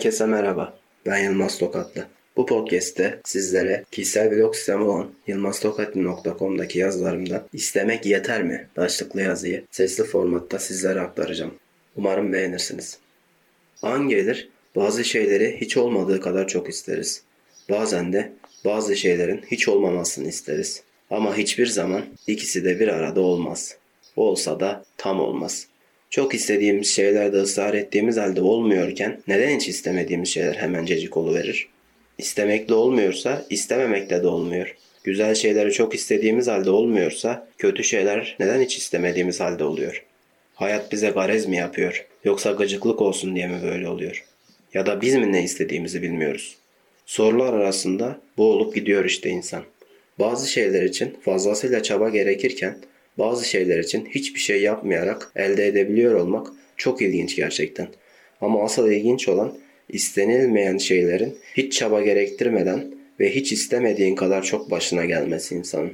Herkese merhaba. Ben Yılmaz Tokatlı. Bu podcast'te sizlere kişisel blog sistemi olan yılmaztokatlı.com'daki yazılarımda istemek yeter mi başlıklı yazıyı sesli formatta sizlere aktaracağım. Umarım beğenirsiniz. An gelir bazı şeyleri hiç olmadığı kadar çok isteriz. Bazen de bazı şeylerin hiç olmamasını isteriz. Ama hiçbir zaman ikisi de bir arada olmaz. Olsa da tam olmaz. Çok istediğimiz şeylerde ısrar ettiğimiz halde olmuyorken neden hiç istemediğimiz şeyler hemencecik verir? İstemekle olmuyorsa istememekle de olmuyor. Güzel şeyleri çok istediğimiz halde olmuyorsa kötü şeyler neden hiç istemediğimiz halde oluyor? Hayat bize garez mi yapıyor? Yoksa gıcıklık olsun diye mi böyle oluyor? Ya da biz mi ne istediğimizi bilmiyoruz? Sorular arasında boğulup gidiyor işte insan. Bazı şeyler için fazlasıyla çaba gerekirken bazı şeyler için hiçbir şey yapmayarak elde edebiliyor olmak çok ilginç gerçekten. Ama asıl ilginç olan istenilmeyen şeylerin hiç çaba gerektirmeden ve hiç istemediğin kadar çok başına gelmesi insanın.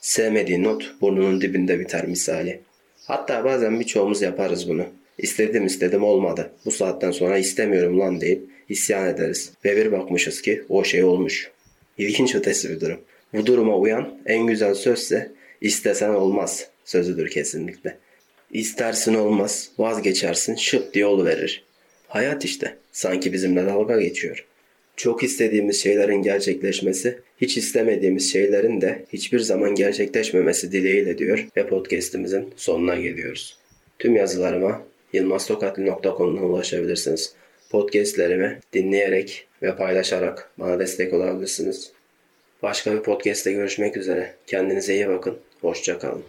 Sevmediğin not burnunun dibinde biter misali. Hatta bazen birçoğumuz yaparız bunu. İstedim istedim olmadı. Bu saatten sonra istemiyorum lan deyip isyan ederiz. Ve bir bakmışız ki o şey olmuş. İlginç ötesi bir durum. Bu duruma uyan en güzel sözse istesen olmaz sözüdür kesinlikle. İstersin olmaz, vazgeçersin, şıp diye verir. Hayat işte, sanki bizimle dalga geçiyor. Çok istediğimiz şeylerin gerçekleşmesi, hiç istemediğimiz şeylerin de hiçbir zaman gerçekleşmemesi dileğiyle diyor ve podcastimizin sonuna geliyoruz. Tüm yazılarıma yılmaztokatli.com'dan ulaşabilirsiniz. Podcastlerimi dinleyerek ve paylaşarak bana destek olabilirsiniz. Başka bir podcast'te görüşmek üzere. Kendinize iyi bakın. Hoşçakalın.